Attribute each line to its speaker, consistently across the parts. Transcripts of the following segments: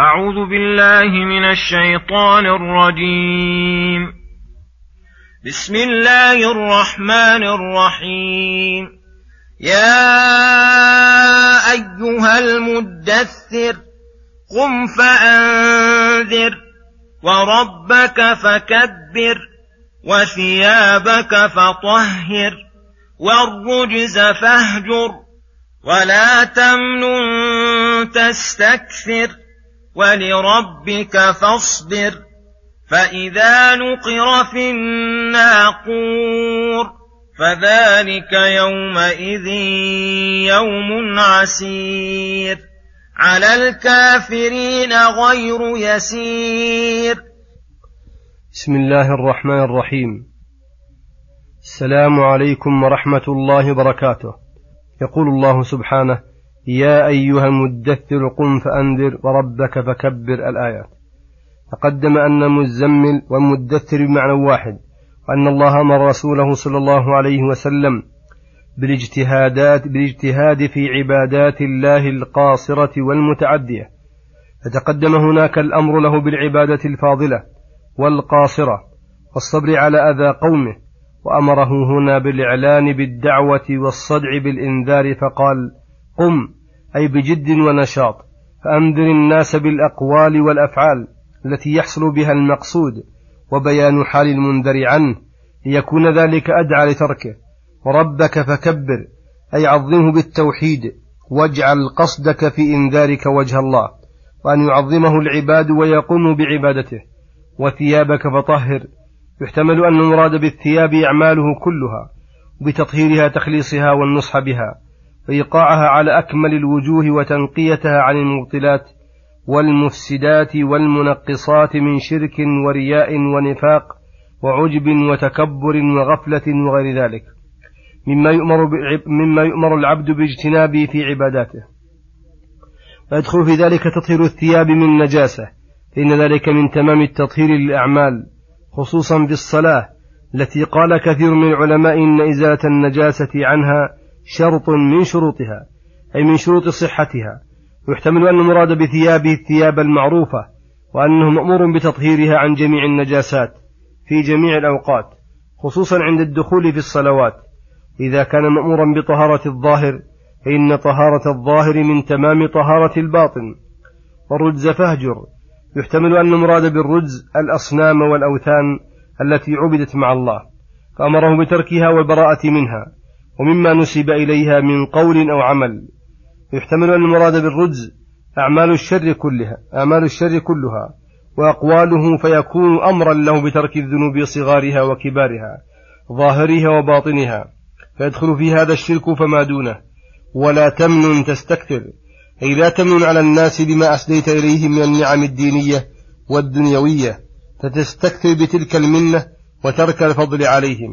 Speaker 1: أعوذ بالله من الشيطان الرجيم. بسم الله الرحمن الرحيم. يا أيها المدثر قم فأنذر وربك فكبر وثيابك فطهر والرجز فاهجر ولا تمنن تستكثر. ولربك فاصبر فإذا نقر في الناقور فذلك يومئذ يوم عسير على الكافرين غير يسير
Speaker 2: بسم الله الرحمن الرحيم. السلام عليكم ورحمة الله وبركاته. يقول الله سبحانه يا أيها المدثر قم فأنذر وربك فكبر الآيات. تقدم أن المزمل والمدثر بمعنى واحد وأن الله أمر رسوله صلى الله عليه وسلم بالاجتهادات بالاجتهاد في عبادات الله القاصرة والمتعدية. فتقدم هناك الأمر له بالعبادة الفاضلة والقاصرة والصبر على أذى قومه وأمره هنا بالإعلان بالدعوة والصدع بالإنذار فقال قم أي بجد ونشاط فأنذر الناس بالأقوال والأفعال التي يحصل بها المقصود وبيان حال المنذر عنه ليكون ذلك أدعى لتركه. وربك فكبر أي عظمه بالتوحيد واجعل قصدك في إنذارك وجه الله وأن يعظمه العباد ويقوموا بعبادته. وثيابك فطهر يحتمل أن المراد بالثياب أعماله كلها بتطهيرها تخليصها والنصح بها. وإيقاعها على أكمل الوجوه وتنقيتها عن المبطلات والمفسدات والمنقصات من شرك ورياء ونفاق وعجب وتكبر وغفلة وغير ذلك. مما يؤمر, مما يؤمر العبد باجتنابه في عباداته. ويدخل في ذلك تطهير الثياب من نجاسة. فإن ذلك من تمام التطهير للأعمال خصوصا بالصلاة التي قال كثير من العلماء إن إزالة النجاسة عنها شرط من شروطها أي من شروط صحتها. يحتمل أن المراد بثيابه الثياب المعروفة وأنه مأمور بتطهيرها عن جميع النجاسات في جميع الأوقات خصوصا عند الدخول في الصلوات. إذا كان مأمورا بطهارة الظاهر فإن طهارة الظاهر من تمام طهارة الباطن. والرجز فاهجر يحتمل أن المراد بالرجز الأصنام والأوثان التي عبدت مع الله فأمره بتركها والبراءة منها. ومما نسب إليها من قول أو عمل. يحتمل أن المراد بالرجز أعمال الشر كلها أعمال الشر كلها وأقواله فيكون أمرا له بترك الذنوب صغارها وكبارها ظاهرها وباطنها. فيدخل في هذا الشرك فما دونه. ولا تمنن تستكثر. أي لا تمنن على الناس بما أسديت إليهم من النعم الدينية والدنيوية. فتستكثر بتلك المنة وترك الفضل عليهم.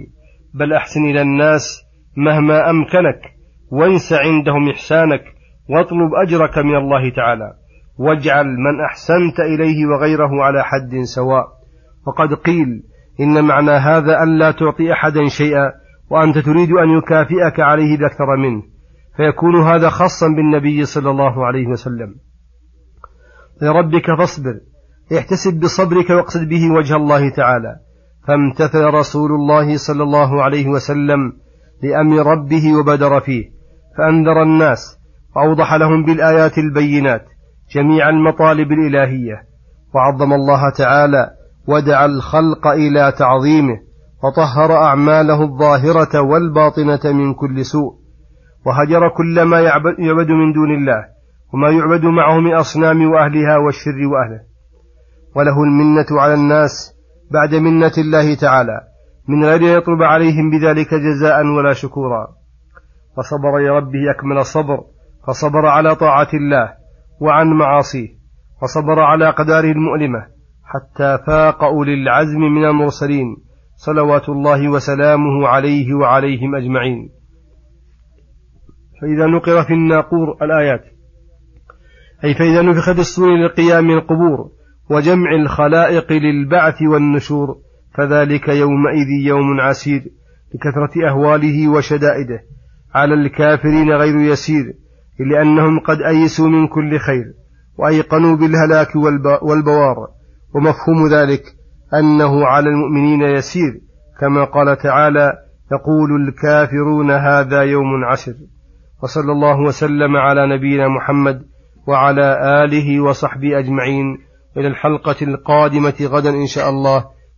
Speaker 2: بل أحسن إلى الناس مهما أمكنك وانس عندهم إحسانك واطلب أجرك من الله تعالى. واجعل من أحسنت إليه وغيره على حد سواء. وقد قيل إن معنى هذا ألا تعطي أحدا شيئا وأنت تريد أن يكافئك عليه بأكثر منه. فيكون هذا خاصا بالنبي صلى الله عليه وسلم. لربك فاصبر احتسب بصبرك واقصد به وجه الله تعالى. فامتثل رسول الله صلى الله عليه وسلم لأمر ربه وبدر فيه فأنذر الناس وأوضح لهم بالآيات البينات جميع المطالب الإلهية. وعظم الله تعالى ودعا الخلق إلى تعظيمه وطهر أعماله الظاهرة والباطنة من كل سوء. وهجر كل ما يعبد من دون الله وما يعبد معه من أصنام وأهلها والشر وأهله. وله المنة على الناس بعد منة الله تعالى. من غير أن يطلب عليهم بذلك جزاء ولا شكورا. وصبر لربه أكمل الصبر. فصبر على طاعة الله وعن معاصيه. وصبر على أقداره المؤلمة حتى فاق أولي العزم من المرسلين. صلوات الله وسلامه عليه وعليهم أجمعين. فإذا نقر في الناقور الآيات. أي فإذا نفخ الصور للقيام القبور وجمع الخلائق للبعث والنشور. فذلك يومئذ يوم عسير لكثرة أهواله وشدائده على الكافرين غير يسير لأنهم قد أيسوا من كل خير وأيقنوا بالهلاك والبوار. ومفهوم ذلك أنه على المؤمنين يسير كما قال تعالى يقول الكافرون هذا يوم عسر وصلى الله وسلم على نبينا محمد وعلى آله وصحبه أجمعين. إلى الحلقة القادمة غدا إن شاء الله.